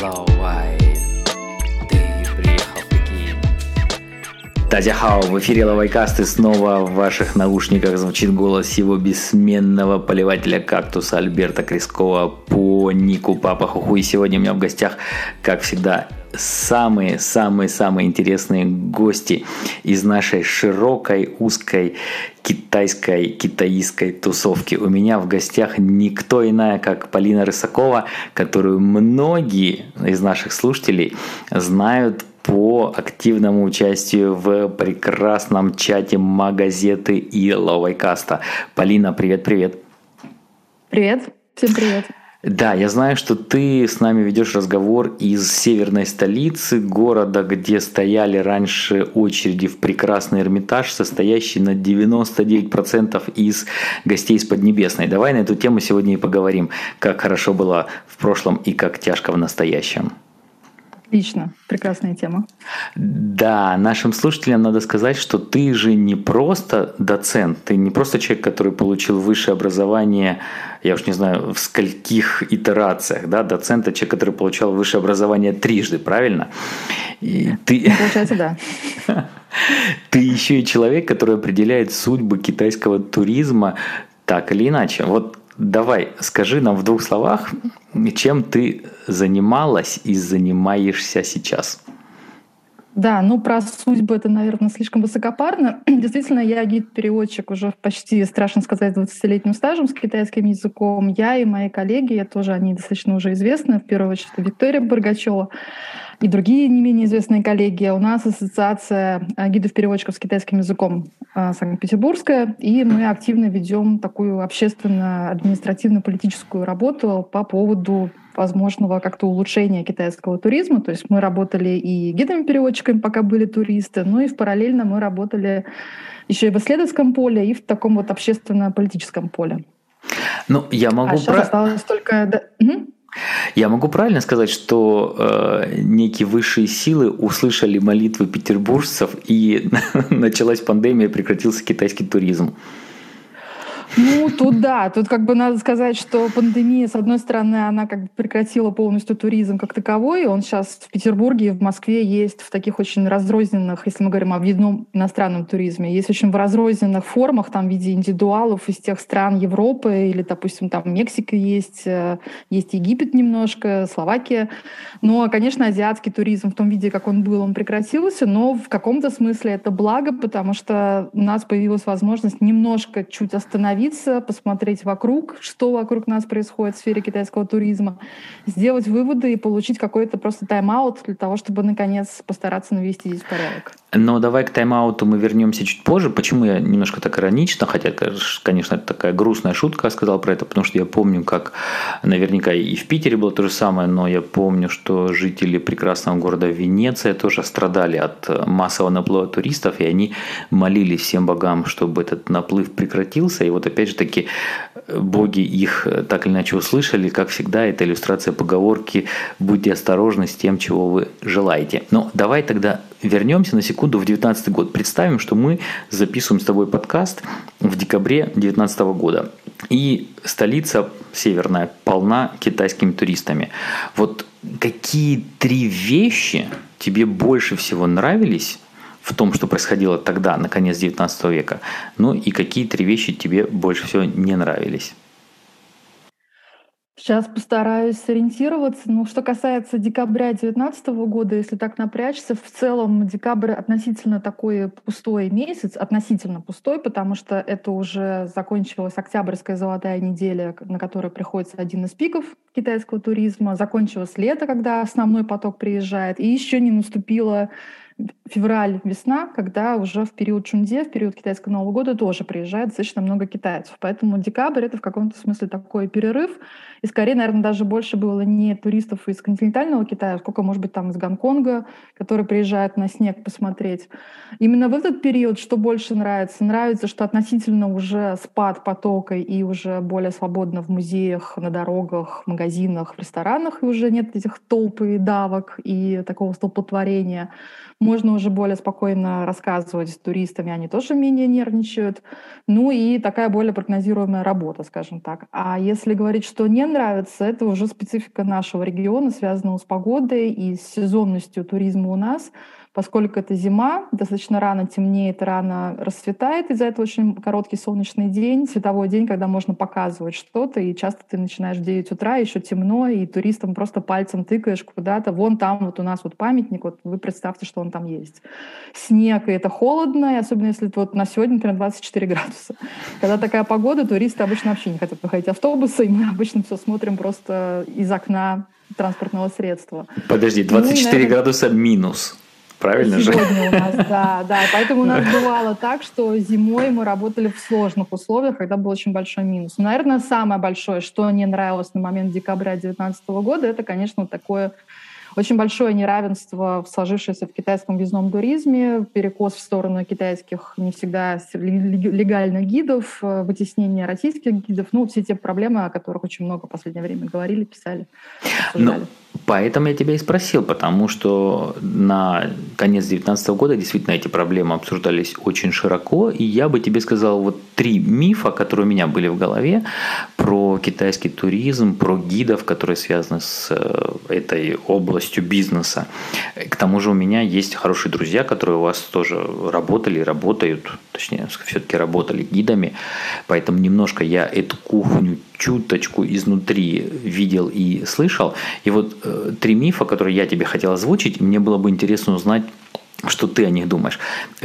Лауай, ты приехал в Пекин. Дадяхао, в эфире Лавайкаст и снова в ваших наушниках звучит голос его бессменного поливателя кактуса Альберта Крискова по нику Папа Хуху. И сегодня у меня в гостях, как всегда, самые-самые-самые интересные гости из нашей широкой, узкой китайской, китаистской тусовки. У меня в гостях никто иная, как Полина Рысакова, которую многие из наших слушателей знают по активному участию в прекрасном чате Магазеты и Ловайкаста. Полина, привет-привет. Привет, всем привет. Да, я знаю, что ты с нами ведешь разговор из северной столицы, города, где стояли раньше очереди в прекрасный Эрмитаж, состоящий на 99% из гостей из Поднебесной. Давай на эту тему сегодня и поговорим, как хорошо было в прошлом и как тяжко в настоящем. Отлично, прекрасная тема. Да, нашим слушателям надо сказать, что ты же не просто доцент, ты не просто человек, который получил высшее образование, я уж не знаю, в скольких итерациях, да, доцент – это человек, который получал высшее образование трижды, правильно? И ты... Ну, получается, да. Ты еще и человек, который определяет судьбы китайского туризма так или иначе. Вот Давай, скажи нам в двух словах, чем ты занималась и занимаешься сейчас? Да, ну про судьбу это, наверное, слишком высокопарно. Действительно, я гид-переводчик уже почти, страшно сказать, 20-летним стажем с китайским языком. Я и мои коллеги, я тоже, они достаточно уже известны, в первую очередь Виктория Баргачева и другие не менее известные коллеги. У нас ассоциация э, гидов-переводчиков с китайским языком э, Санкт-Петербургская, и мы активно ведем такую общественно-административно-политическую работу по поводу возможного как-то улучшения китайского туризма. То есть мы работали и гидами-переводчиками, пока были туристы, ну и в параллельно мы работали еще и в исследовательском поле, и в таком вот общественно-политическом поле. Ну, я могу... А сейчас про... осталось только... Угу. Я могу правильно сказать, что э, некие высшие силы услышали молитвы петербуржцев и началась пандемия, прекратился китайский туризм. Ну, тут да, тут как бы надо сказать, что пандемия, с одной стороны, она как бы прекратила полностью туризм как таковой, он сейчас в Петербурге и в Москве есть в таких очень разрозненных, если мы говорим о видном иностранном туризме, есть очень в разрозненных формах, там в виде индивидуалов из тех стран Европы или, допустим, там Мексика есть, э, есть Египет немножко, Словакия. Но, конечно, азиатский туризм в том виде, как он был, он прекратился, но в каком-то смысле это благо, потому что у нас появилась возможность немножко чуть остановиться остановиться, посмотреть вокруг, что вокруг нас происходит в сфере китайского туризма, сделать выводы и получить какой-то просто тайм-аут для того, чтобы наконец постараться навести здесь порядок. Но давай к тайм-ауту мы вернемся чуть позже. Почему я немножко так иронично, хотя, конечно, это такая грустная шутка, сказал про это, потому что я помню, как наверняка и в Питере было то же самое, но я помню, что жители прекрасного города Венеция тоже страдали от массового наплыва туристов, и они молились всем богам, чтобы этот наплыв прекратился. И вот опять же таки боги их так или иначе услышали. Как всегда, это иллюстрация поговорки «Будьте осторожны с тем, чего вы желаете». Но давай тогда вернемся на секунду в 2019 год. Представим, что мы записываем с тобой подкаст в декабре 2019 года. И столица северная полна китайскими туристами. Вот какие три вещи тебе больше всего нравились в том, что происходило тогда, на конец 19 века? Ну и какие три вещи тебе больше всего не нравились? Сейчас постараюсь сориентироваться. Ну, что касается декабря 2019 года, если так напрячься, в целом декабрь относительно такой пустой месяц, относительно пустой, потому что это уже закончилась октябрьская золотая неделя, на которой приходится один из пиков китайского туризма, закончилось лето, когда основной поток приезжает, и еще не наступило февраль, весна, когда уже в период Чунде, в период китайского Нового года тоже приезжает достаточно много китайцев. Поэтому декабрь — это в каком-то смысле такой перерыв. И скорее, наверное, даже больше было не туристов из континентального Китая, сколько, может быть, там из Гонконга, которые приезжают на снег посмотреть. Именно в этот период что больше нравится? Нравится, что относительно уже спад потока и уже более свободно в музеях, на дорогах, магазинах, в ресторанах, и уже нет этих толп и давок и такого столпотворения можно уже более спокойно рассказывать с туристами, они тоже менее нервничают. Ну и такая более прогнозируемая работа, скажем так. А если говорить, что не нравится, это уже специфика нашего региона, связанного с погодой и с сезонностью туризма у нас – поскольку это зима, достаточно рано темнеет, рано расцветает, из-за этого очень короткий солнечный день, световой день, когда можно показывать что-то, и часто ты начинаешь в 9 утра, еще темно, и туристам просто пальцем тыкаешь куда-то, вон там вот у нас вот памятник, вот вы представьте, что он там есть. Снег, и это холодно, и особенно если вот на сегодня, например, 24 градуса. Когда такая погода, туристы обычно вообще не хотят выходить автобусы, и мы обычно все смотрим просто из окна транспортного средства. Подожди, 24 ну, наверное... градуса минус. Правильно Сегодня же? Сегодня у нас, да, да. Поэтому у нас бывало так, что зимой мы работали в сложных условиях, когда был очень большой минус. Наверное, самое большое, что не нравилось на момент декабря 2019 года, это, конечно, такое очень большое неравенство, сложившееся в китайском визном туризме, перекос в сторону китайских не всегда легальных гидов, э, вытеснение российских гидов, ну, все те проблемы, о которых очень много в последнее время говорили, писали, обсуждали. Но Поэтому я тебя и спросил, потому что на конец 2019 года действительно эти проблемы обсуждались очень широко, и я бы тебе сказал вот три мифа, которые у меня были в голове про китайский туризм, про гидов, которые связаны с э, этой областью бизнеса. К тому же у меня есть хорошие друзья, которые у вас тоже работали, работают, точнее, все-таки работали гидами, поэтому немножко я эту кухню чуточку изнутри видел и слышал. И вот э, три мифа, которые я тебе хотел озвучить, мне было бы интересно узнать, что ты о них думаешь.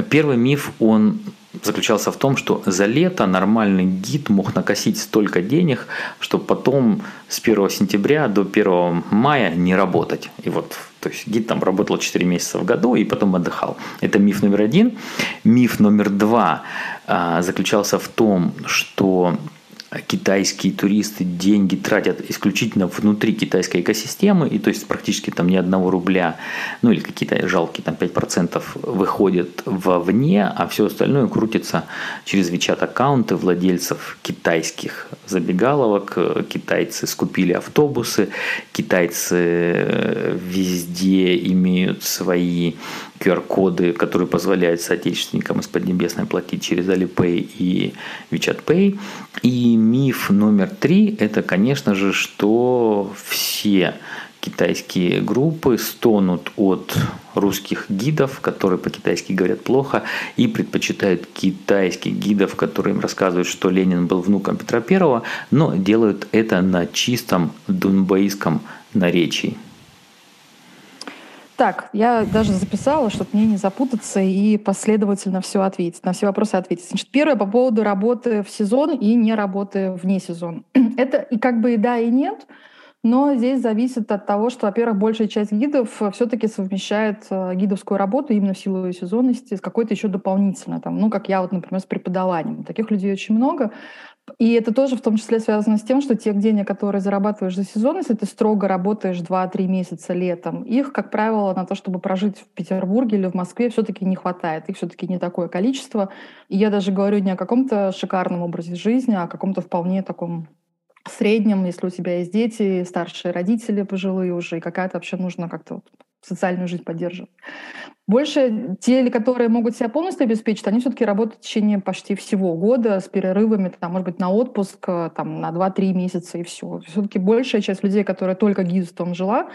Первый миф, он заключался в том, что за лето нормальный гид мог накосить столько денег, что потом с 1 сентября до 1 мая не работать. И вот то есть гид там работал 4 месяца в году и потом отдыхал. Это миф номер один. Миф номер два а, заключался в том, что китайские туристы деньги тратят исключительно внутри китайской экосистемы, и то есть практически там ни одного рубля, ну или какие-то жалкие там 5% выходят вовне, а все остальное крутится через WeChat аккаунты владельцев китайских забегаловок. Китайцы скупили автобусы, китайцы э, везде имеют свои QR-коды, которые позволяют соотечественникам из Поднебесной платить через Alipay и WeChat Pay. И миф номер три – это, конечно же, что все китайские группы стонут от русских гидов, которые по-китайски говорят плохо, и предпочитают китайских гидов, которые им рассказывают, что Ленин был внуком Петра Первого, но делают это на чистом дунбаистском наречии. Так, я даже записала, чтобы мне не запутаться и последовательно все ответить, на все вопросы ответить. Значит, первое по поводу работы в сезон и не работы вне сезона. Это и как бы и да, и нет, но здесь зависит от того, что, во-первых, большая часть гидов все-таки совмещает э, гидовскую работу именно в силу сезонности с какой-то еще дополнительно, там, ну, как я вот, например, с преподаванием. Таких людей очень много. И это тоже в том числе связано с тем, что тех денег, которые зарабатываешь за сезон, если ты строго работаешь 2-3 месяца летом, их, как правило, на то, чтобы прожить в Петербурге или в Москве, все-таки не хватает. Их все-таки не такое количество. И я даже говорю не о каком-то шикарном образе жизни, а о каком-то вполне таком среднем, если у тебя есть дети, старшие родители пожилые уже, и какая-то вообще нужно как-то социальную жизнь поддерживать. Больше те, которые могут себя полностью обеспечить, они все-таки работают в течение почти всего года с перерывами, там, может быть, на отпуск э, там, на 2-3 месяца и все. Все-таки большая часть людей, которая только гидством жила,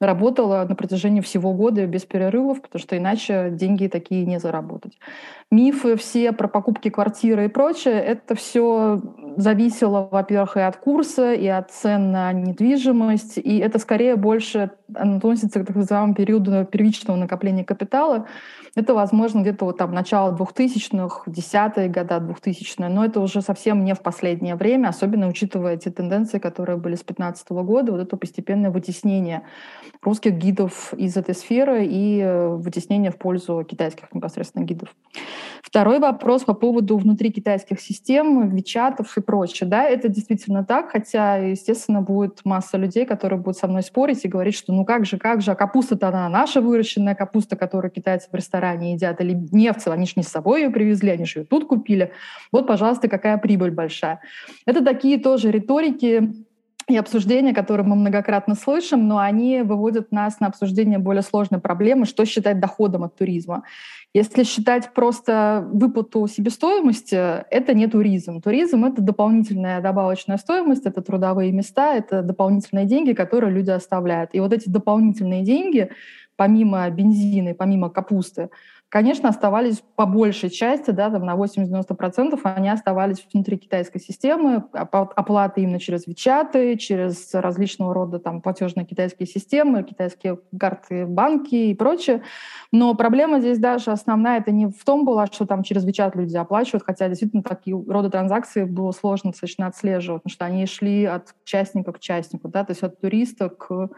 работала на протяжении всего года без перерывов, потому что иначе деньги такие не заработать. Мифы все про покупки квартиры и прочее, это все зависело, во-первых, и от курса, и от цен на недвижимость, и это скорее больше относится к так называемому периоду первичного накопления капитала. Это, возможно, где-то вот там начало 2000-х, десятые года 2000-е, но это уже совсем не в последнее время, особенно учитывая те тенденции, которые были с 2015 года, вот это постепенное вытеснение русских гидов из этой сферы и э, вытеснение в пользу китайских непосредственно гидов. Второй вопрос по поводу внутри китайских систем, вичатов и прочее. Да, это действительно так, хотя, естественно, будет масса людей, которые будут со мной спорить и говорить, что ну как же, как же, а капуста-то она наша выращенная капуста, которую китайцы в ресторане едят, или нефть, они же не с собой ее привезли, они же ее тут купили. Вот, пожалуйста, какая прибыль большая. Это такие тоже риторики, и обсуждения, которые мы многократно слышим, но они выводят нас на обсуждение более сложной проблемы, что считать доходом от туризма. Если считать просто выплату себестоимости, это не туризм. Туризм — это дополнительная добавочная стоимость, это трудовые места, это дополнительные деньги, которые люди оставляют. И вот эти дополнительные деньги, помимо бензина и помимо капусты, конечно, оставались по большей части, да, там на 80-90% они оставались внутри китайской системы, оплаты именно через Вичаты, через различного рода там платежные китайские системы, китайские карты, банки и прочее. Но проблема здесь даже основная, это не в том была, что там через Вичат люди оплачивают, хотя действительно такие рода транзакции было сложно достаточно отслеживать, потому что они шли от частника к частнику, да, то есть от туриста к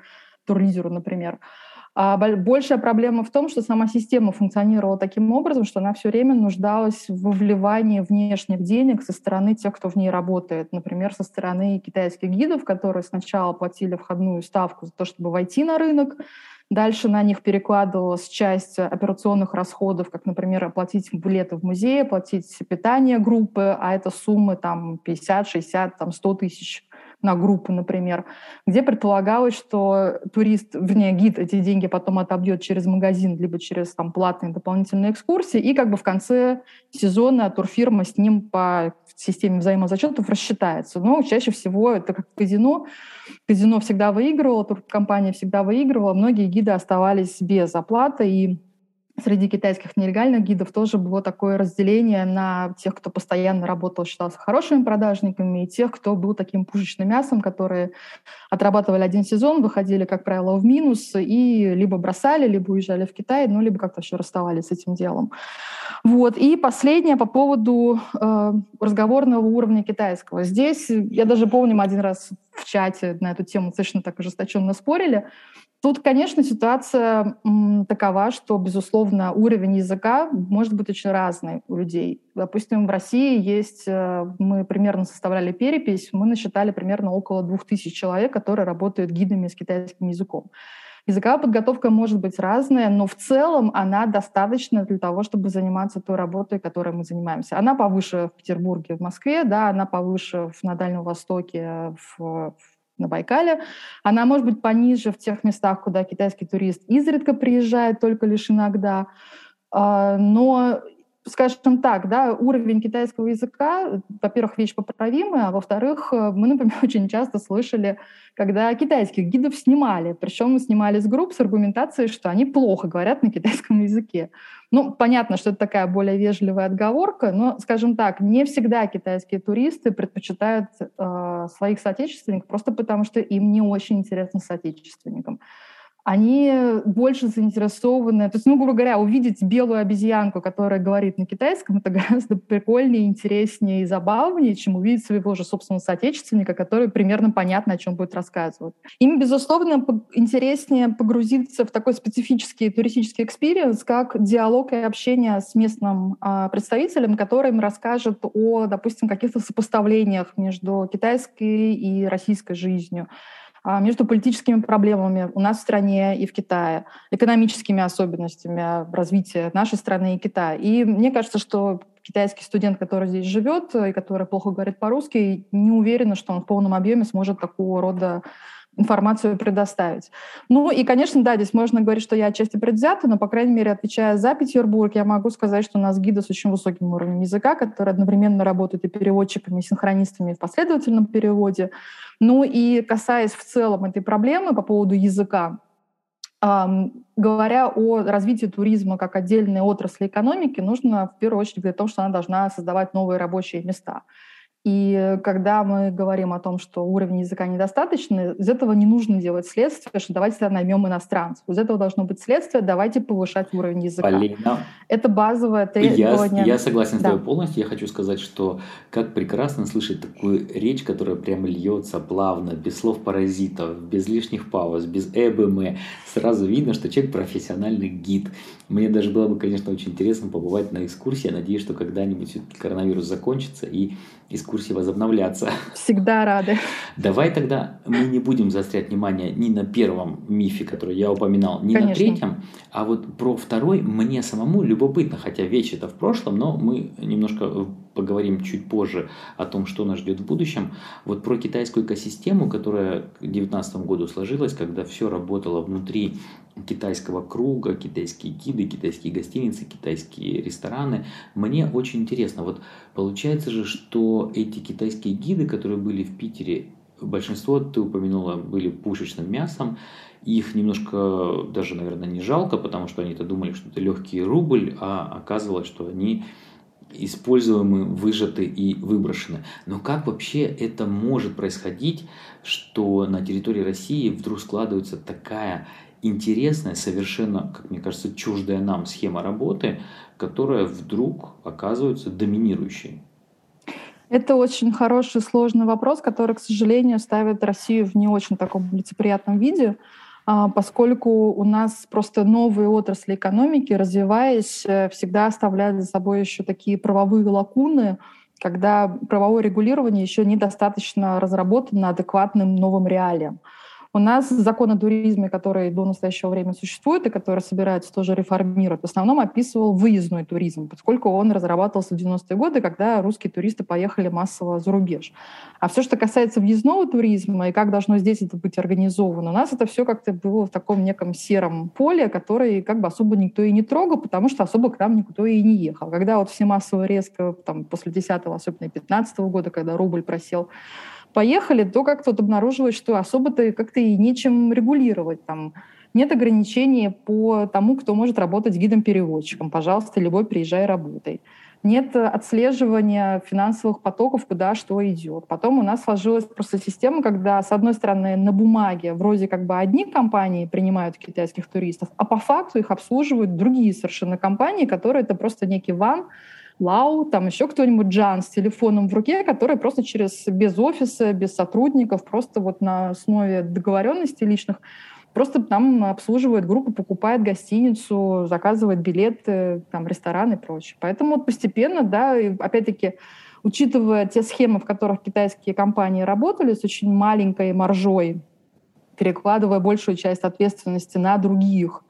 турлизеру, например. А большая проблема в том, что сама система функционировала таким образом, что она все время нуждалась в вливании внешних денег со стороны тех, кто в ней работает. Например, со стороны китайских гидов, которые сначала платили входную ставку за то, чтобы войти на рынок, Дальше на них перекладывалась часть операционных расходов, как, например, оплатить билеты в музей, оплатить питание группы, а это суммы там 50, 60, там 100 тысяч на группу, например, где предполагалось, что турист, вернее, гид эти деньги потом отобьет через магазин, либо через там, платные дополнительные экскурсии, и как бы в конце сезона турфирма с ним по системе взаимозачетов рассчитается. Но чаще всего это как казино. Казино всегда выигрывало, туркомпания всегда выигрывала, многие гиды оставались без оплаты, и среди китайских нелегальных гидов тоже было такое разделение на тех, кто постоянно работал, считался хорошими продажниками, и тех, кто был таким пушечным мясом, которые отрабатывали один сезон, выходили, как правило, в минус и либо бросали, либо уезжали в Китай, ну, либо как-то еще расставались с этим делом. Вот. И последнее по поводу э, разговорного уровня китайского. Здесь я даже помню, один раз в чате на эту тему достаточно так ожесточенно спорили, Тут, конечно, ситуация такова, что, безусловно, уровень языка может быть очень разный у людей. Допустим, в России есть, э, мы примерно составляли перепись, мы насчитали примерно около двух тысяч человек, которые работают гидами с китайским языком. Языковая подготовка может быть разная, но в целом она достаточна для того, чтобы заниматься той работой, которой мы занимаемся. Она повыше в Петербурге, в Москве, да, она повыше на Дальнем Востоке, в, на Байкале. Она может быть пониже в тех местах, куда китайский турист изредка приезжает, только лишь иногда. А, но скажем так, да, уровень китайского языка, во-первых, вещь поправимая, а во-вторых, э, мы, например, очень часто слышали, когда китайских гидов снимали, причем снимали с групп с аргументацией, что они плохо говорят на китайском языке. Ну, понятно, что это такая более вежливая отговорка, но, скажем так, не всегда китайские туристы предпочитают э, своих соотечественников просто потому, что им не очень интересно с соотечественником они больше заинтересованы, то есть, ну, грубо говоря, увидеть белую обезьянку, которая говорит на китайском, это гораздо прикольнее, интереснее и забавнее, чем увидеть своего же собственного соотечественника, который примерно понятно, о чем будет рассказывать. Им, безусловно, интереснее погрузиться в такой специфический туристический experience, как диалог и общение с местным э, представителем, который им расскажет о, допустим, каких-то сопоставлениях между китайской и российской жизнью, между политическими проблемами у нас в стране и в Китае, экономическими особенностями развития нашей страны и Китая. И мне кажется, что китайский студент, который здесь живет и который плохо говорит по-русски, не уверен, что он в полном объеме сможет такого рода информацию предоставить. Ну и, конечно, да, здесь можно говорить, что я отчасти предвзята, но, по крайней мере, отвечая за Петербург, я могу сказать, что у нас гиды с очень высоким уровнем языка, которые одновременно работают и переводчиками, и синхронистами в последовательном переводе. Ну и касаясь в целом этой проблемы по поводу языка, говоря о развитии туризма как отдельной отрасли экономики, нужно в первую очередь говорить о том, что она должна создавать новые рабочие места. И когда мы говорим о том, что уровень языка недостаточный, из этого не нужно делать следствие, что давайте наймем иностранцев. Из этого должно быть следствие, давайте повышать уровень языка. Полина, Это базовое требование. Я, я согласен с тобой полностью. Я хочу сказать, что как прекрасно слышать такую речь, которая прям льется плавно, без слов паразитов, без лишних пауз, без эбм. Сразу видно, что человек профессиональный гид. Мне даже было бы, конечно, очень интересно побывать на экскурсии. Я надеюсь, что когда-нибудь все-таки коронавирус закончится и экскурсии возобновляться. Всегда рады. Давай тогда мы не будем заострять внимание ни на первом мифе, который я упоминал, ни Конечно. на третьем, а вот про второй мне самому любопытно, хотя вещь это в прошлом, но мы немножко поговорим чуть позже о том, что нас ждет в будущем. Вот про китайскую экосистему, которая к 2019 году сложилась, когда все работало внутри китайского круга, китайские гиды, китайские гостиницы, китайские рестораны. Мне очень интересно, вот получается же, что эти китайские гиды, которые были в Питере, большинство, ты упомянула, были пушечным мясом, их немножко даже, наверное, не жалко, потому что они-то думали, что это легкий рубль, а оказывалось, что они используемы, выжаты и выброшены. Но как вообще это может происходить, что на территории России вдруг складывается такая интересная, совершенно, как мне кажется, чуждая нам схема работы, которая вдруг оказывается доминирующей? Это очень хороший, сложный вопрос, который, к сожалению, ставит Россию в не очень таком лицеприятном виде. А, поскольку у нас просто новые отрасли экономики, развиваясь, э, всегда оставляют за собой еще такие правовые лакуны, когда правовое регулирование еще недостаточно разработано адекватным новым реалиям. У нас закон о туризме, который до настоящего времени существует и который собирается тоже реформировать, в основном описывал выездной туризм, поскольку он разрабатывался в 90-е годы, когда русские туристы поехали массово за рубеж. А все, что касается въездного туризма и как должно здесь это быть организовано, у нас это все как-то было в таком неком сером поле, который как бы особо никто и не трогал, потому что особо к нам никто и не ехал. Когда вот все массово резко, там, после 10-го, особенно 15 -го года, когда рубль просел, поехали, то как-то вот обнаружилось, что особо-то как-то и нечем регулировать. Там нет ограничений по тому, кто может работать гидом-переводчиком. Пожалуйста, любой приезжай, работай. Нет отслеживания финансовых потоков, куда что идет. Потом у нас сложилась просто система, когда, с одной стороны, на бумаге вроде как бы одни компании принимают китайских туристов, а по факту их обслуживают другие совершенно компании, которые это просто некий ван, Лау, там еще кто-нибудь Джан с телефоном в руке, который просто через, без офиса, без сотрудников, просто вот на основе договоренностей личных просто там обслуживает группу, покупает гостиницу, заказывает билеты, там, ресторан и прочее. Поэтому вот постепенно, да, и опять-таки, учитывая те схемы, в которых китайские компании работали с очень маленькой маржой, перекладывая большую часть ответственности на других,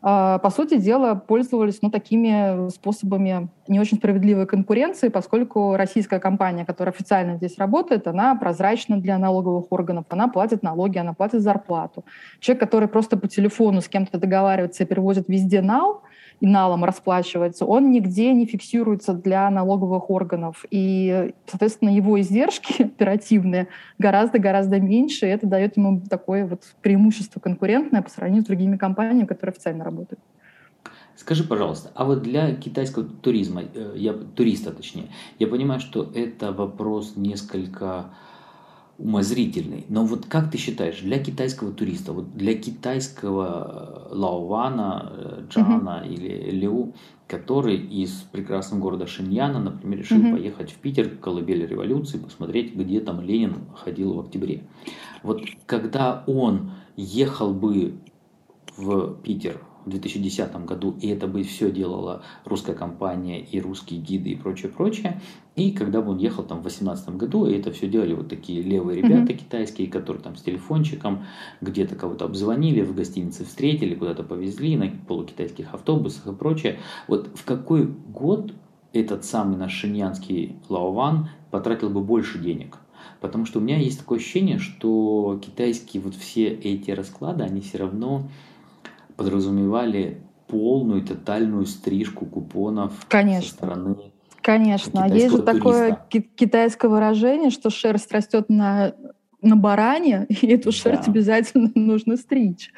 по сути дела, пользовались ну, такими способами не очень справедливой конкуренции, поскольку российская компания, которая официально здесь работает, она прозрачна для налоговых органов, она платит налоги, она платит зарплату. Человек, который просто по телефону с кем-то договаривается и перевозит везде нал, и налом расплачивается, он нигде не фиксируется для налоговых органов. И, соответственно, его издержки оперативные гораздо-гораздо меньше, и это дает ему такое вот преимущество конкурентное по сравнению с другими компаниями, которые официально работают. Скажи, пожалуйста, а вот для китайского туризма, э, я, туриста точнее, я понимаю, что это вопрос несколько умозрительный. Но вот как ты считаешь, для китайского туриста, вот для китайского э, Лаована, э, Джана mm-hmm. или Леу, который из прекрасного города Шиньяна, например, решил mm-hmm. поехать в Питер к колыбели революции, посмотреть, где там Ленин ходил в октябре. Вот когда он ехал бы в Питер в 2010 году, и это бы все делала русская компания и русские гиды и прочее, прочее. И когда бы он ехал там в 2018 году, и это все делали вот такие левые ребята mm-hmm. китайские, которые там с телефончиком где-то кого-то обзвонили, в гостинице встретили, куда-то повезли на полукитайских автобусах и прочее. Вот в какой год этот самый наш шиньянский Лаован потратил бы больше денег? Потому что у меня есть такое ощущение, что китайские вот все эти расклады, они все равно подразумевали полную тотальную стрижку купонов Конечно. со стороны Конечно. Есть же такое китайское выражение, что шерсть растет на на баране, и эту шерсть да. обязательно нужно стричь.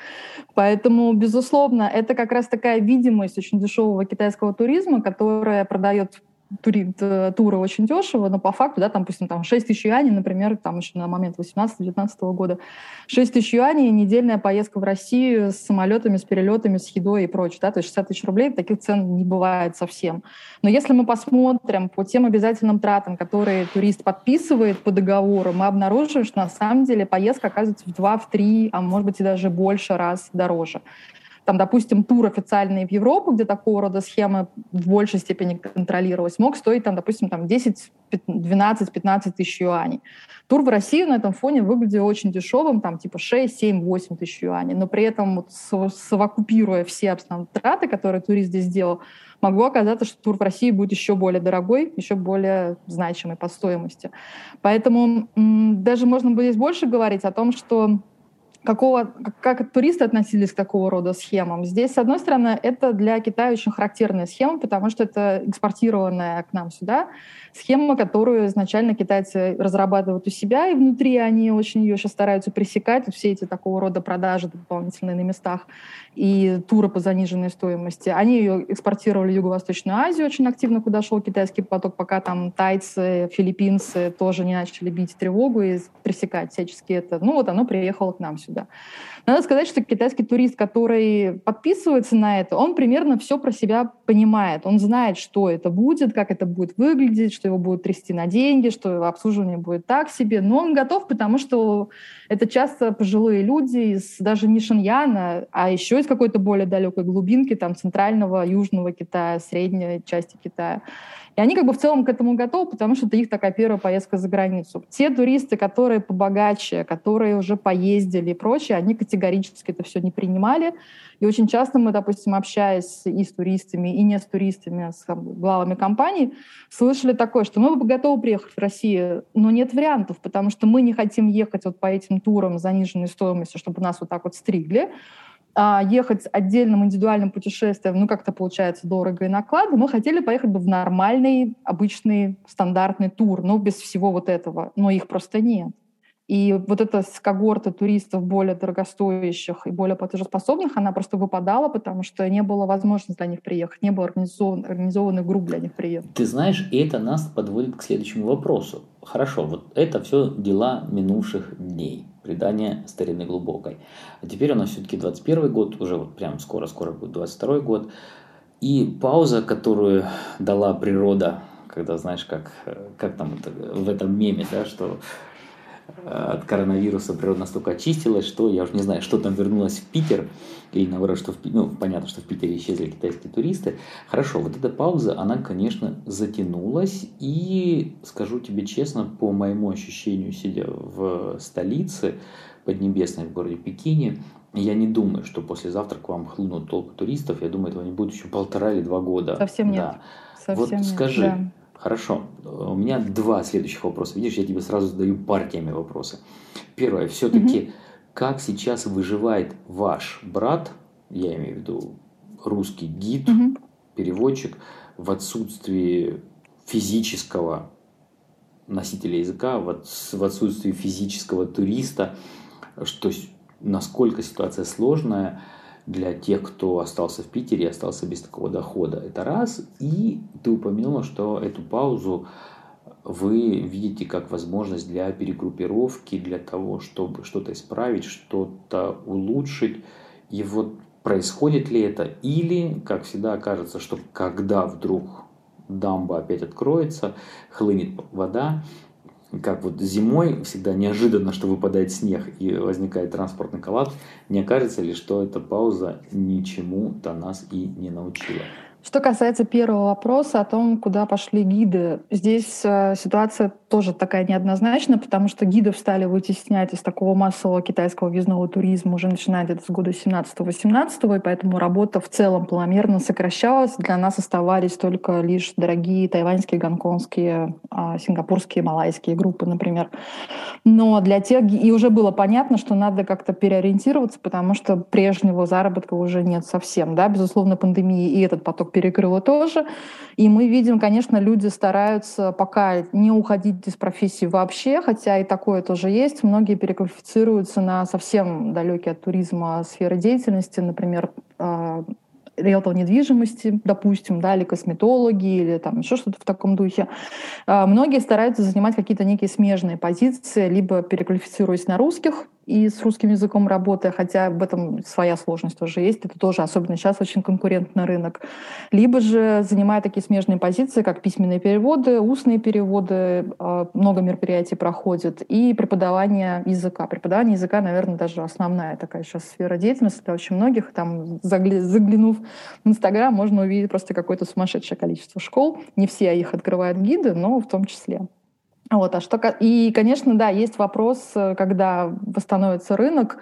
Поэтому, безусловно, это как раз такая видимость очень дешевого китайского туризма, которая продает тури, туры очень дешево, но по факту, да, там, допустим, там 6 тысяч юаней, например, там еще на момент 18-19 года, 6 тысяч юаней, недельная поездка в Россию с самолетами, с перелетами, с едой и прочее, да, то есть 60 тысяч рублей, таких цен не бывает совсем. Но если мы посмотрим по тем обязательным тратам, которые турист подписывает по договору, мы обнаружим, что на самом деле поездка оказывается в 2, в 3, а может быть и даже больше раз дороже. Там, допустим, тур официальный в Европу, где такого рода схемы в большей степени контролировалась, мог стоить, там, допустим, там 10, 12, 15 тысяч юаней. Тур в Россию на этом фоне выглядел очень дешевым, там типа 6, 7, 8 тысяч юаней, но при этом вот совокупируя все траты, которые турист здесь сделал, могло оказаться, что тур в России будет еще более дорогой, еще более значимый по стоимости. Поэтому даже можно здесь больше говорить о том, что какого, как туристы относились к такого рода схемам. Здесь, с одной стороны, это для Китая очень характерная схема, потому что это экспортированная к нам сюда схема, которую изначально китайцы разрабатывают у себя, и внутри они очень ее сейчас стараются пресекать, все эти такого рода продажи дополнительные на местах и туры по заниженной стоимости. Они ее экспортировали в Юго-Восточную Азию очень активно, куда шел китайский поток, пока там тайцы, филиппинцы тоже не начали бить тревогу и пресекать всячески это. Ну вот оно приехало к нам сюда себя. Надо сказать, что китайский турист, который подписывается на это, он примерно все про себя понимает. Он знает, что это будет, как это будет выглядеть, что его будут трясти на деньги, что обслуживание будет так себе. Но он готов, потому что это часто пожилые люди из даже не Шиньяна, а еще из какой-то более далекой глубинки, там, центрального, южного Китая, средней части Китая. И они как бы в целом к этому готовы, потому что это их такая первая поездка за границу. Те туристы, которые побогаче, которые уже поездили и прочее, они категорически это все не принимали. И очень часто мы, допустим, общаясь и с туристами, и не с туристами, а с главами компаний, слышали такое, что мы бы готовы приехать в Россию, но нет вариантов, потому что мы не хотим ехать вот по этим турам заниженной стоимостью, чтобы нас вот так вот стригли а, ехать отдельным индивидуальным путешествием, ну, как-то получается дорого и накладно, мы хотели поехать бы в нормальный, обычный, стандартный тур, но без всего вот этого. Но их просто нет. И вот эта когорта туристов более дорогостоящих и более платежеспособных, она просто выпадала, потому что не было возможности для них приехать, не было организован, организованных групп для них приехать. Ты знаешь, и это нас подводит к следующему вопросу. Хорошо, вот это все дела минувших дней предание старины глубокой. А теперь у нас все-таки 21 год, уже вот прям скоро-скоро будет 22 год. И пауза, которую дала природа, когда, знаешь, как, как там это, в этом меме, да, что от коронавируса природа настолько очистилась, что я уже не знаю, что там вернулось в Питер, или наоборот, что в, ну, понятно, что в Питере исчезли китайские туристы. Хорошо, вот эта пауза, она, конечно, затянулась, и скажу тебе честно, по моему ощущению, сидя в столице Поднебесной, в городе Пекине, я не думаю, что послезавтра к вам хлынут толпы туристов. Я думаю, этого не будет еще полтора или два года. Совсем нет. Да. Совсем вот скажи, да Хорошо. У меня два следующих вопроса. Видишь, я тебе сразу задаю партиями вопросы. Первое. Все-таки, угу. как сейчас выживает ваш брат, я имею в виду русский гид, угу. переводчик, в отсутствии физического носителя языка, в отсутствии физического туриста, что насколько ситуация сложная, для тех, кто остался в Питере и остался без такого дохода. Это раз. И ты упомянула, что эту паузу вы видите как возможность для перегруппировки, для того, чтобы что-то исправить, что-то улучшить. И вот происходит ли это? Или, как всегда, кажется, что когда вдруг дамба опять откроется, хлынет вода, как вот зимой всегда неожиданно, что выпадает снег и возникает транспортный коллапс, не кажется ли, что эта пауза ничему-то нас и не научила? Что касается первого вопроса о том, куда пошли гиды, здесь э, ситуация тоже такая неоднозначная, потому что гидов стали вытеснять из такого массового китайского въездного туризма уже начиная где-то с года 17-18, и поэтому работа в целом планомерно сокращалась. Для нас оставались только лишь дорогие тайваньские, гонконгские, э, сингапурские, малайские группы, например. Но для тех... И уже было понятно, что надо как-то переориентироваться, потому что прежнего заработка уже нет совсем. Да? Безусловно, пандемия и этот поток перекрыло тоже. И мы видим, конечно, люди стараются пока не уходить из профессии вообще, хотя и такое тоже есть. Многие переквалифицируются на совсем далекие от туризма сферы деятельности, например, а, риэлтор недвижимости, допустим, да, или косметологи, или там еще что-то в таком духе. А, многие стараются занимать какие-то некие смежные позиции, либо переквалифицируясь на русских и с русским языком работая, хотя в этом своя сложность тоже есть, это тоже, особенно сейчас, очень конкурентный рынок. Либо же занимая такие смежные позиции, как письменные переводы, устные переводы, а, много мероприятий проходит, и преподавание языка. Преподавание языка, наверное, даже основная такая сейчас сфера деятельности для очень многих. Там, заглянув в Инстаграм, можно увидеть просто какое-то сумасшедшее количество школ. Не все их открывают гиды, но в том числе. Вот, а что, и, конечно, да, есть вопрос, э, когда восстановится рынок,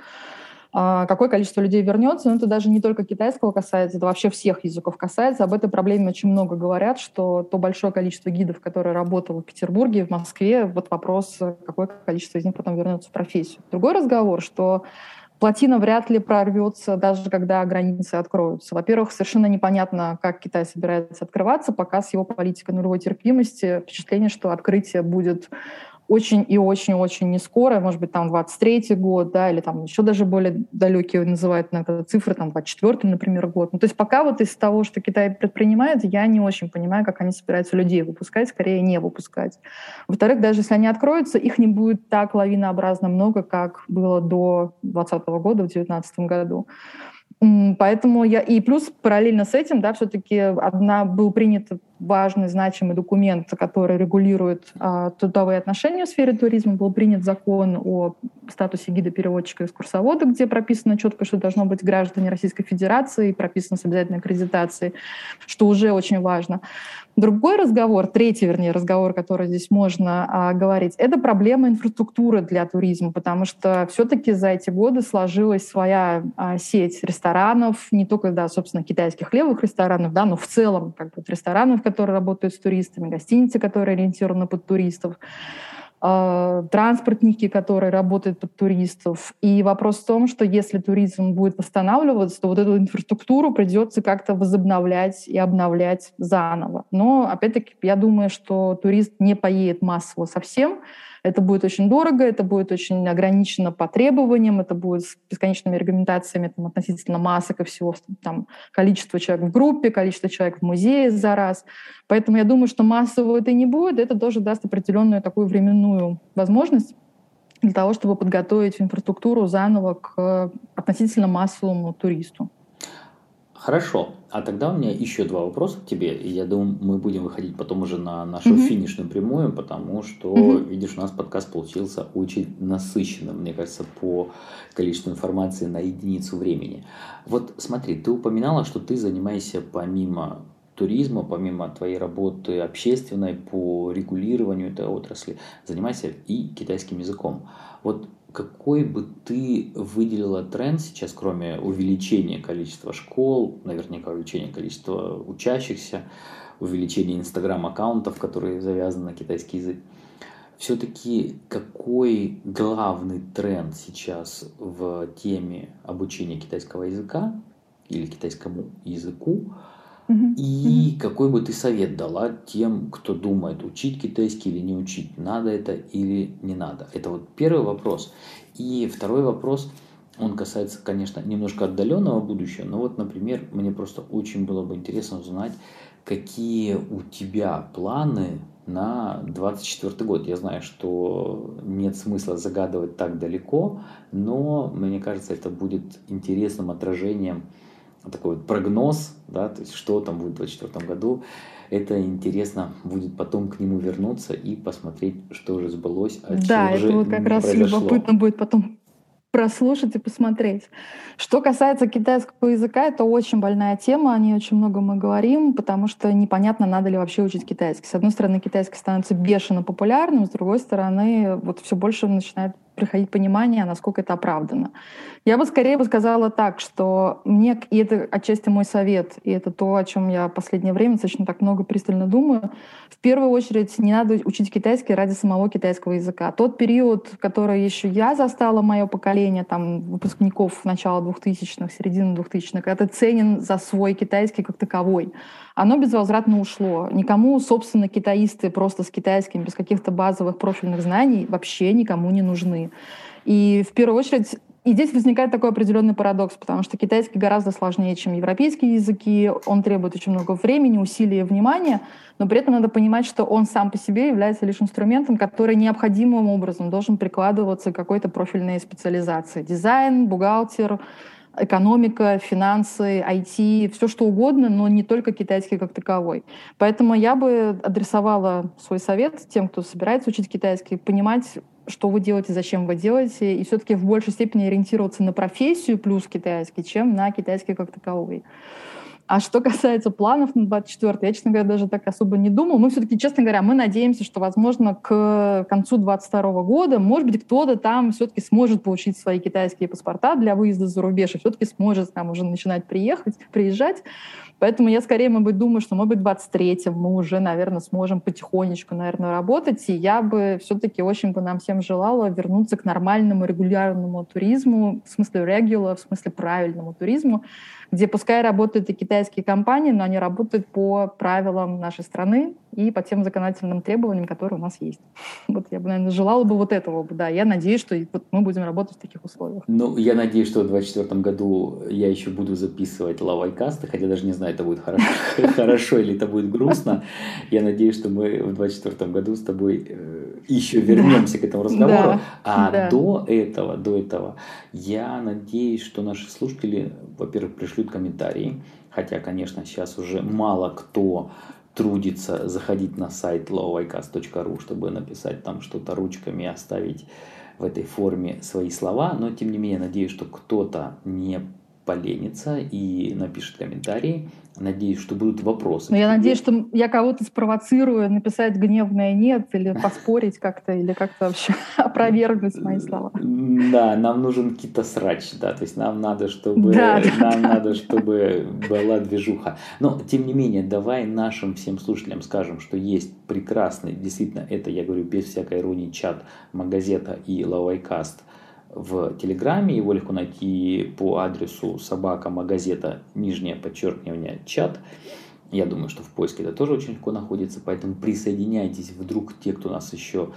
а, какое количество людей вернется, но это даже не только китайского касается, это вообще всех языков касается. Об этой проблеме очень много говорят, что то большое количество гидов, которые работало в Петербурге, в Москве, вот вопрос, э, какое количество из них потом вернется в профессию. Другой разговор, что Плотина вряд ли прорвется, даже когда границы откроются. Во-первых, совершенно непонятно, как Китай собирается открываться, пока с его политикой нулевой терпимости впечатление, что открытие будет очень и очень-очень не скоро, может быть, там 23-й год, да, или там еще даже более далекие называют иногда цифры, там 24-й, например, год. Ну, то есть пока вот из того, что Китай предпринимает, я не очень понимаю, как они собираются людей выпускать, скорее не выпускать. Во-вторых, даже если они откроются, их не будет так лавинообразно много, как было до 2020 года, в 2019 году. Поэтому я... И плюс параллельно с этим, да, все-таки одна был принят важный, значимый документ, который регулирует а, трудовые отношения в сфере туризма. Был принят закон о статусе гида-переводчика и экскурсовода, где прописано четко, что должно быть граждане Российской Федерации прописано с обязательной аккредитацией, что уже очень важно. Другой разговор, третий, вернее, разговор, который здесь можно а, говорить, это проблема инфраструктуры для туризма, потому что все-таки за эти годы сложилась своя а, сеть ресторанов, не только, да, собственно, китайских левых ресторанов, да, но в целом как бы ресторанов, которые работают с туристами, гостиницы, которые ориентированы под туристов, транспортники, которые работают под туристов. И вопрос в том, что если туризм будет восстанавливаться, то вот эту инфраструктуру придется как-то возобновлять и обновлять заново. Но, опять-таки, я думаю, что турист не поедет массово совсем, это будет очень дорого, это будет очень ограничено по требованиям, это будет с бесконечными регламентациями там, относительно масок и всего, там, количество человек в группе, количество человек в музее за раз. Поэтому я думаю, что массово это не будет, это тоже даст определенную такую временную возможность для того, чтобы подготовить инфраструктуру заново к относительно массовому туристу. Хорошо. А тогда у меня еще два вопроса к тебе. Я думаю, мы будем выходить потом уже на нашу угу. финишную прямую, потому что, угу. видишь, у нас подкаст получился очень насыщенным, мне кажется, по количеству информации на единицу времени. Вот смотри, ты упоминала, что ты занимаешься помимо туризма, помимо твоей работы общественной по регулированию этой отрасли, занимаешься и китайским языком. Вот какой бы ты выделила тренд сейчас, кроме увеличения количества школ, наверняка увеличения количества учащихся, увеличения инстаграм-аккаунтов, которые завязаны на китайский язык, все-таки какой главный тренд сейчас в теме обучения китайского языка или китайскому языку, и какой бы ты совет дала тем, кто думает, учить китайский или не учить, надо это или не надо? Это вот первый вопрос. И второй вопрос, он касается, конечно, немножко отдаленного будущего, но вот, например, мне просто очень было бы интересно узнать, какие у тебя планы на 24 год. Я знаю, что нет смысла загадывать так далеко, но мне кажется, это будет интересным отражением такой вот прогноз, да, то есть что там будет в 2024 году. Это интересно будет потом к нему вернуться и посмотреть, что же сбылось, а да, это вот как раз произошло. любопытно будет потом прослушать и посмотреть. Что касается китайского языка, это очень больная тема, о ней очень много мы говорим, потому что непонятно, надо ли вообще учить китайский. С одной стороны, китайский становится бешено популярным, с другой стороны, вот все больше начинает приходить понимание, насколько это оправдано. Я бы скорее бы сказала так, что мне, и это отчасти мой совет, и это то, о чем я в последнее время достаточно так много пристально думаю, в первую очередь не надо учить китайский ради самого китайского языка. Тот период, который еще я застала, мое поколение, там, выпускников начала 2000-х, середины 2000-х, это ценен за свой китайский как таковой. Оно безвозвратно ушло. Никому, собственно, китаисты просто с китайским, без каких-то базовых профильных знаний вообще никому не нужны. И в первую очередь и здесь возникает такой определенный парадокс, потому что китайский гораздо сложнее, чем европейские языки, он требует очень много времени, усилий и внимания, но при этом надо понимать, что он сам по себе является лишь инструментом, который необходимым образом должен прикладываться к какой-то профильной специализации. Дизайн, бухгалтер, экономика, финансы, IT, все что угодно, но не только китайский как таковой. Поэтому я бы адресовала свой совет тем, кто собирается учить китайский, понимать, что вы делаете, зачем вы делаете, и все-таки в большей степени ориентироваться на профессию плюс китайский, чем на китайский как таковой. А что касается планов на 24 я, честно говоря, даже так особо не думал. Мы все-таки, честно говоря, мы надеемся, что, возможно, к концу 22 года, может быть, кто-то там все-таки сможет получить свои китайские паспорта для выезда за рубеж и все-таки сможет там уже начинать приехать, приезжать. Поэтому я скорее, может быть, думаю, что, может быть, в 23-м мы уже, наверное, сможем потихонечку, наверное, работать. И я бы все-таки очень бы нам всем желала вернуться к нормальному регулярному туризму, в смысле регула, в смысле правильному туризму, где пускай работают и китайские компании, но они работают по правилам нашей страны и по тем законодательным требованиям, которые у нас есть. Вот я бы, наверное, желала бы вот этого. Да, я надеюсь, что вот мы будем работать в таких условиях. Ну, я надеюсь, что в 2024 году я еще буду записывать лавайкасты, хотя даже не знаю, это будет хорошо, или это будет грустно. Я надеюсь, что мы в 2024 году с тобой э, еще вернемся к этому разговору. А до этого, до этого, я надеюсь, что наши слушатели, во-первых, пришлют комментарии, хотя, конечно, сейчас уже мало кто трудится заходить на сайт lowicast.ru, чтобы написать там что-то ручками, оставить в этой форме свои слова, но тем не менее надеюсь, что кто-то не поленится и напишет комментарии. Надеюсь, что будут вопросы. Но я надеюсь, что я кого-то спровоцирую написать гневное «нет» или поспорить как-то, или как-то вообще опровергнуть мои слова. Да, нам нужен какие-то срач, да, то есть нам надо, чтобы, да, нам да, надо, да. чтобы была движуха. Но, тем не менее, давай нашим всем слушателям скажем, что есть прекрасный, действительно, это я говорю без всякой иронии, чат Магазета и Лавайкаст – в Телеграме. Его легко найти по адресу собака магазета нижнее подчеркивание чат. Я думаю, что в поиске это тоже очень легко находится, поэтому присоединяйтесь вдруг те, кто нас еще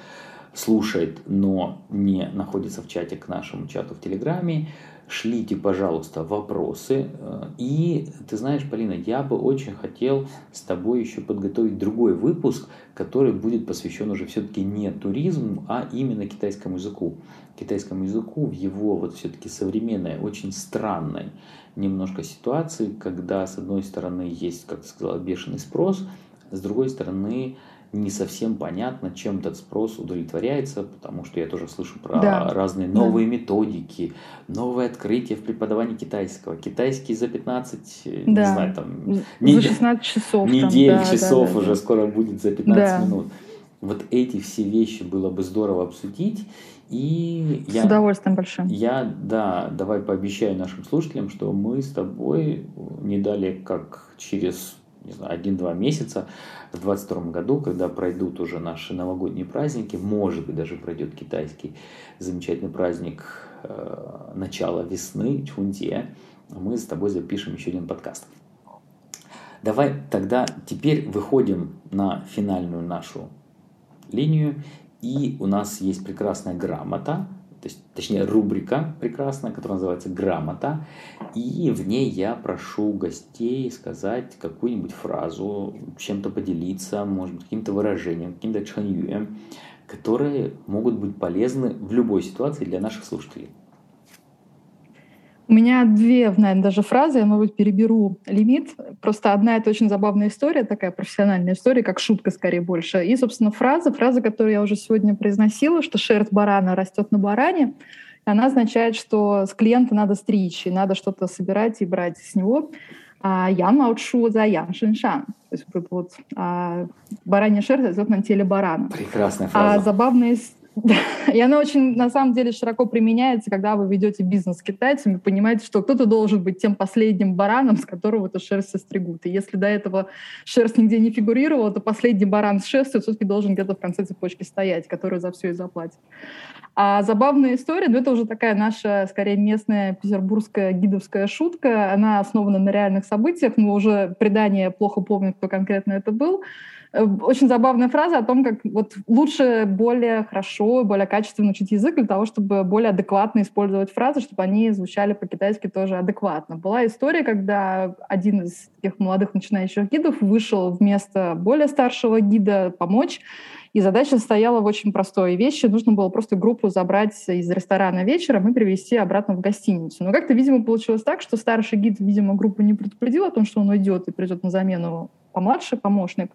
слушает, но не находится в чате к нашему чату в Телеграме шлите, пожалуйста, вопросы. Э, и ты знаешь, Полина, я бы очень хотел с тобой еще подготовить другой выпуск, который будет посвящен уже все-таки не туризму, а именно китайскому языку. Китайскому языку в его вот все-таки современной, очень странной немножко ситуации, когда с одной стороны есть, как сказала, бешеный спрос, с другой стороны не совсем понятно, чем этот спрос удовлетворяется, потому что я тоже слышу про да. разные новые да. методики, новые открытия в преподавании китайского. Китайский за 15, да. не знаю, там... За 16 часов. Недель, там, да, часов да, да, уже да. скоро будет за 15 да. минут. Вот эти все вещи было бы здорово обсудить. И с я, удовольствием большим. Я, да, давай пообещаю нашим слушателям, что мы с тобой не дали как через не знаю, один-два месяца в 2022 году, когда пройдут уже наши новогодние праздники, может быть, даже пройдет китайский замечательный праздник э, начала весны, Чунде, мы с тобой запишем еще один подкаст. Давай тогда теперь выходим на финальную нашу линию, и у нас есть прекрасная грамота, то есть, точнее, рубрика прекрасная, которая называется «Грамота», и в ней я прошу гостей сказать какую-нибудь фразу, чем-то поделиться, может быть, каким-то выражением, каким-то чханьюем, которые могут быть полезны в любой ситуации для наших слушателей. У меня две, наверное, даже фразы, я, может быть, переберу лимит. Просто одна — это очень забавная история, такая профессиональная история, как шутка скорее больше. И, собственно, фраза, фраза, которую я уже сегодня произносила, что шерсть барана растет на баране, она означает, что с клиента надо стричь, и надо что-то собирать и брать с него. А ян маучу за ян шиншан. То есть вот, а, баранья шерсть растет на теле барана. Прекрасная фраза. А забавная и она очень, на самом деле, широко применяется, когда вы ведете бизнес с китайцами, понимаете, что кто-то должен быть тем последним бараном, с которого эту шерсть состригут. И если до этого шерсть нигде не фигурировала, то последний баран с шерстью все-таки должен где-то в конце цепочки стоять, который за все и заплатит. А забавная история, ну это уже такая наша, скорее, местная петербургская гидовская шутка. Она основана на реальных событиях, но уже предание плохо помню, кто конкретно это был. Э, очень забавная фраза о том, как вот лучше более хорошо более качественно учить язык для того, чтобы более адекватно использовать фразы, чтобы они звучали по-китайски тоже адекватно. Была история, когда один из таких молодых начинающих гидов вышел вместо более старшего гида помочь, и задача стояла в очень простой вещи. Нужно было просто группу забрать из ресторана вечером и привезти обратно в гостиницу. Но как-то, видимо, получилось так, что старший гид, видимо, группу не предупредил о том, что он уйдет и придет на замену помладший помощник.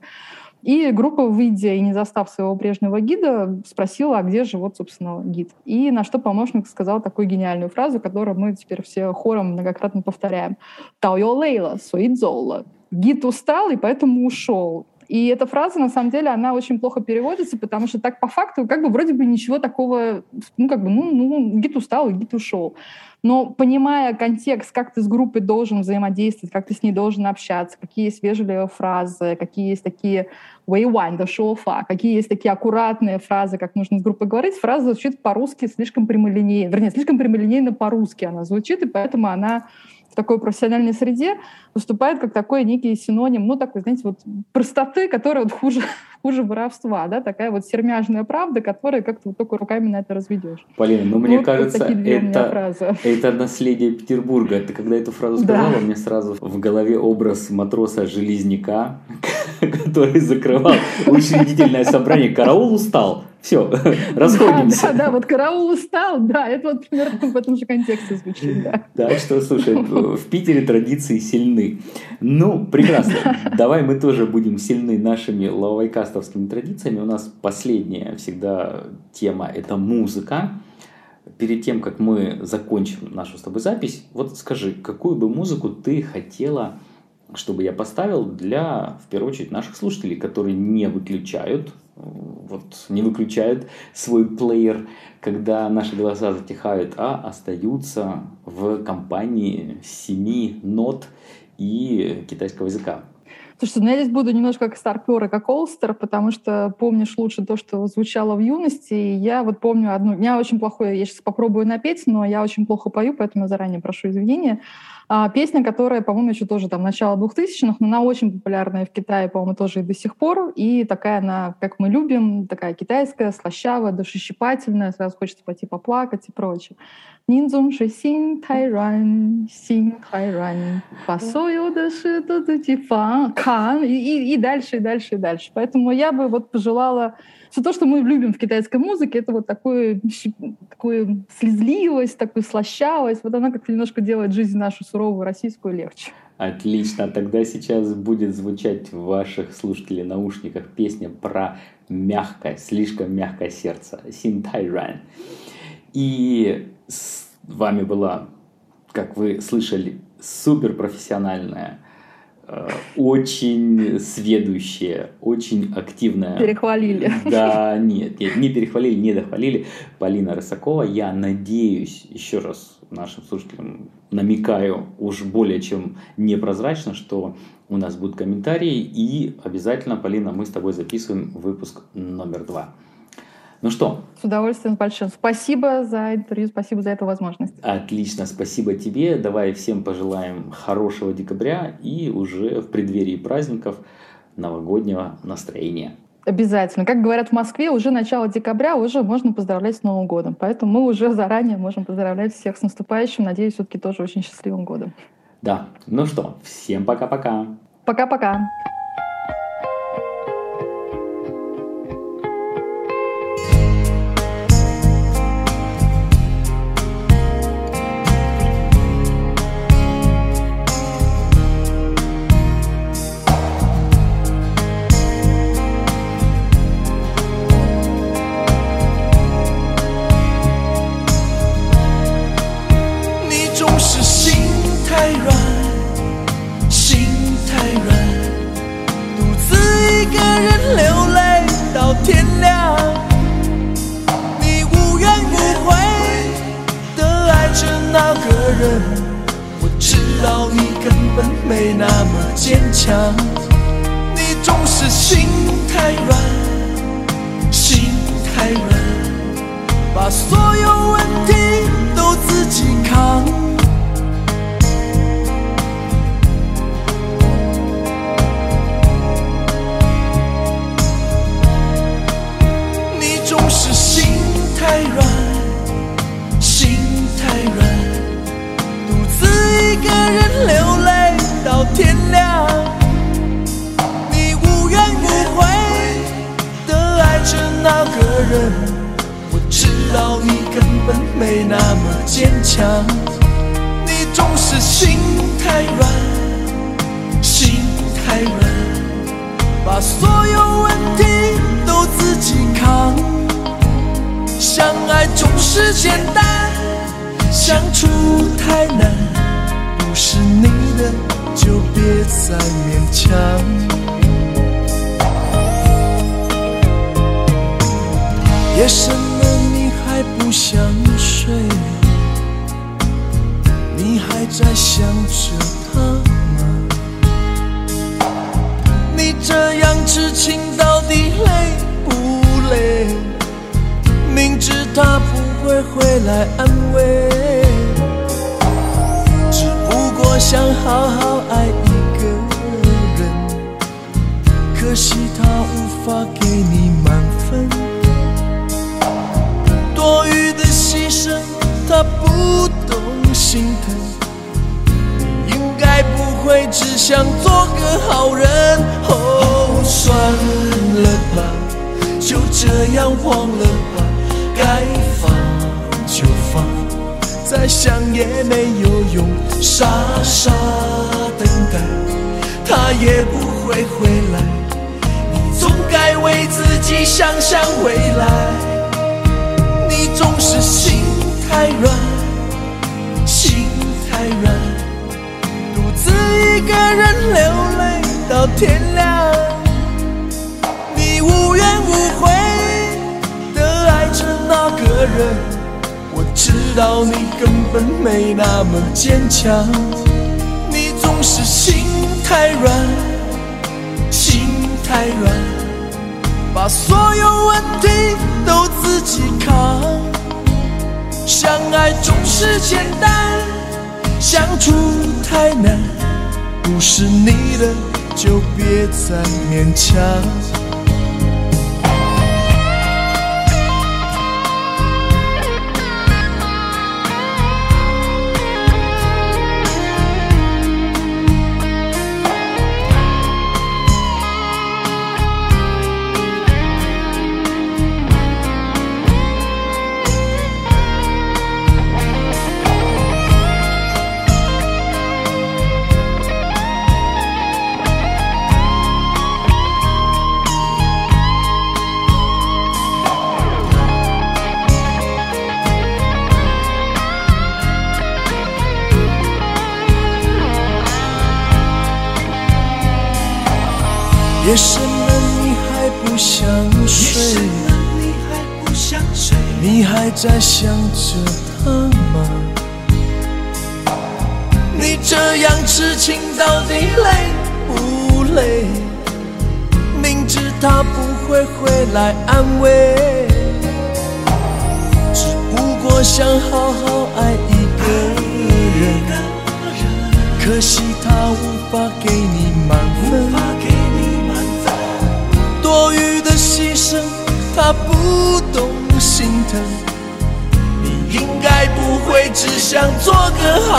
И группа, выйдя и не застав своего прежнего гида, спросила, а где же вот, собственно, гид. И на что помощник сказал такую гениальную фразу, которую мы теперь все хором многократно повторяем. «Тао лейла, суидзола». Гид устал и поэтому ушел. И эта фраза, на самом деле, она очень плохо переводится, потому что так по факту как бы вроде бы ничего такого, ну как бы, ну, ну гид устал, и гид ушел. Но понимая контекст, как ты с группой должен взаимодействовать, как ты с ней должен общаться, какие есть вежливые фразы, какие есть такие way one, the show fa, какие есть такие аккуратные фразы, как нужно с группой говорить, фраза звучит по-русски слишком прямолинейно, вернее, слишком прямолинейно по-русски она звучит, и поэтому она такой профессиональной среде выступает как такой некий синоним, ну, такой, знаете, вот простоты, которая вот хуже, хуже воровства, да, такая вот сермяжная правда, которая как-то вот только руками на это разведешь. Полина, ну, мне вот, кажется, вот это, это наследие Петербурга. Ты когда эту фразу сказала, да. мне сразу в голове образ матроса-железняка, который закрывал учредительное собрание. Караул устал. Все, расходимся. Да, да, да, вот караул устал, да, это вот примерно в этом же контексте звучит, да. Так что, слушай, в Питере традиции сильны. Ну, прекрасно. Давай мы тоже будем сильны нашими лавайкастовскими традициями. У нас последняя всегда тема – это музыка. Перед тем, как мы закончим нашу с тобой запись, вот скажи, какую бы музыку ты хотела чтобы я поставил для, в первую очередь, наших слушателей, которые не выключают вот не выключают свой плеер, когда наши голоса затихают, а остаются в компании семи нот и китайского языка. Слушайте, ну я здесь буду немножко как старпер и как олстер, потому что помнишь лучше то, что звучало в юности. И я вот помню одну... У меня очень плохое... Я сейчас попробую напеть, но я очень плохо пою, поэтому заранее прошу извинения. А, песня, которая, по-моему, еще тоже там начало 2000-х, но она очень популярная в Китае, по-моему, тоже и до сих пор. И такая она, как мы любим, такая китайская, слащавая, душещипательная, сразу хочется пойти поплакать и прочее. Ниндзум шисин тайран, син тайран, пасою даши типа кан. И дальше, и дальше, и дальше. Поэтому я бы вот пожелала все то, что мы любим в китайской музыке, это вот такое, такую слезливость, такую слащавость. Вот она как-то немножко делает жизнь нашу суровую российскую легче. Отлично. Тогда сейчас будет звучать в ваших слушателей наушниках песня про мягкое, слишком мягкое сердце. Син Тайран. И с вами была, как вы слышали, супер профессиональная, э, очень сведущая, очень активная. Перехвалили. Да, нет, нет, не перехвалили, не дохвалили. Полина Рысакова. Я надеюсь, еще раз нашим слушателям намекаю уж более чем непрозрачно, что у нас будут комментарии, и обязательно, Полина, мы с тобой записываем выпуск номер два. Ну что? С удовольствием большим. Спасибо за интервью, спасибо за эту возможность. Отлично, спасибо тебе. Давай всем пожелаем хорошего декабря и уже в преддверии праздников новогоднего настроения. Обязательно. Как говорят в Москве, уже начало декабря, уже можно поздравлять с Новым годом. Поэтому мы уже заранее можем поздравлять всех с наступающим. Надеюсь, все-таки тоже очень счастливым годом. Да. Ну что, всем пока-пока. Пока-пока. 他不懂心疼，你应该不会只想做个好人。哦，算了吧，就这样忘了吧。该放就放，再想也没有用，傻傻等待，他也不会回来。你总该为自己想想未来。你总是心太软，心太软，独自一个人流泪到天亮。你无怨无悔的爱着。那个人，我知道你根本没那么坚强，你总是心太软，心太软，把所有问题都自己扛。相爱总是简单，相处太难，不是你的就别再勉强。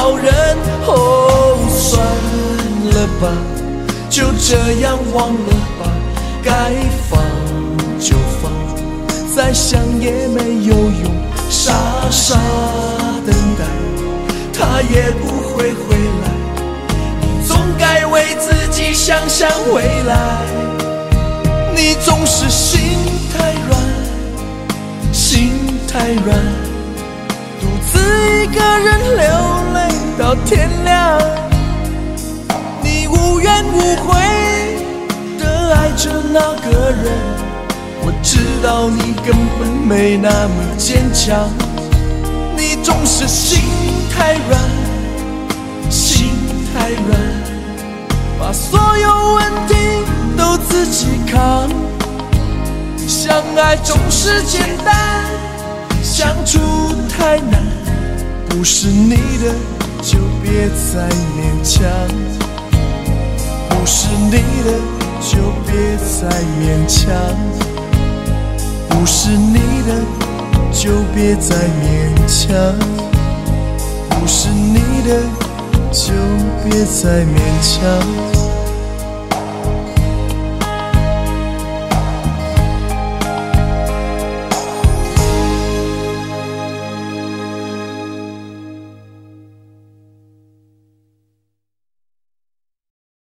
好人。哦，算了吧，就这样忘了吧。该放就放，再想也没有用。傻傻等待，他也不会回来。你总该为自己想想未来。你总是心太软，心太软，独自一个人流到天亮。你无怨无悔的爱着那个人，我知道你根本没那么坚强。你总是心太软，心太软，把所有问题。都自己扛，相爱总是简单，相处太难。不是你的就别再勉强，不是你的就别再勉强，不是你的就别再勉强，不是你的就别再勉强。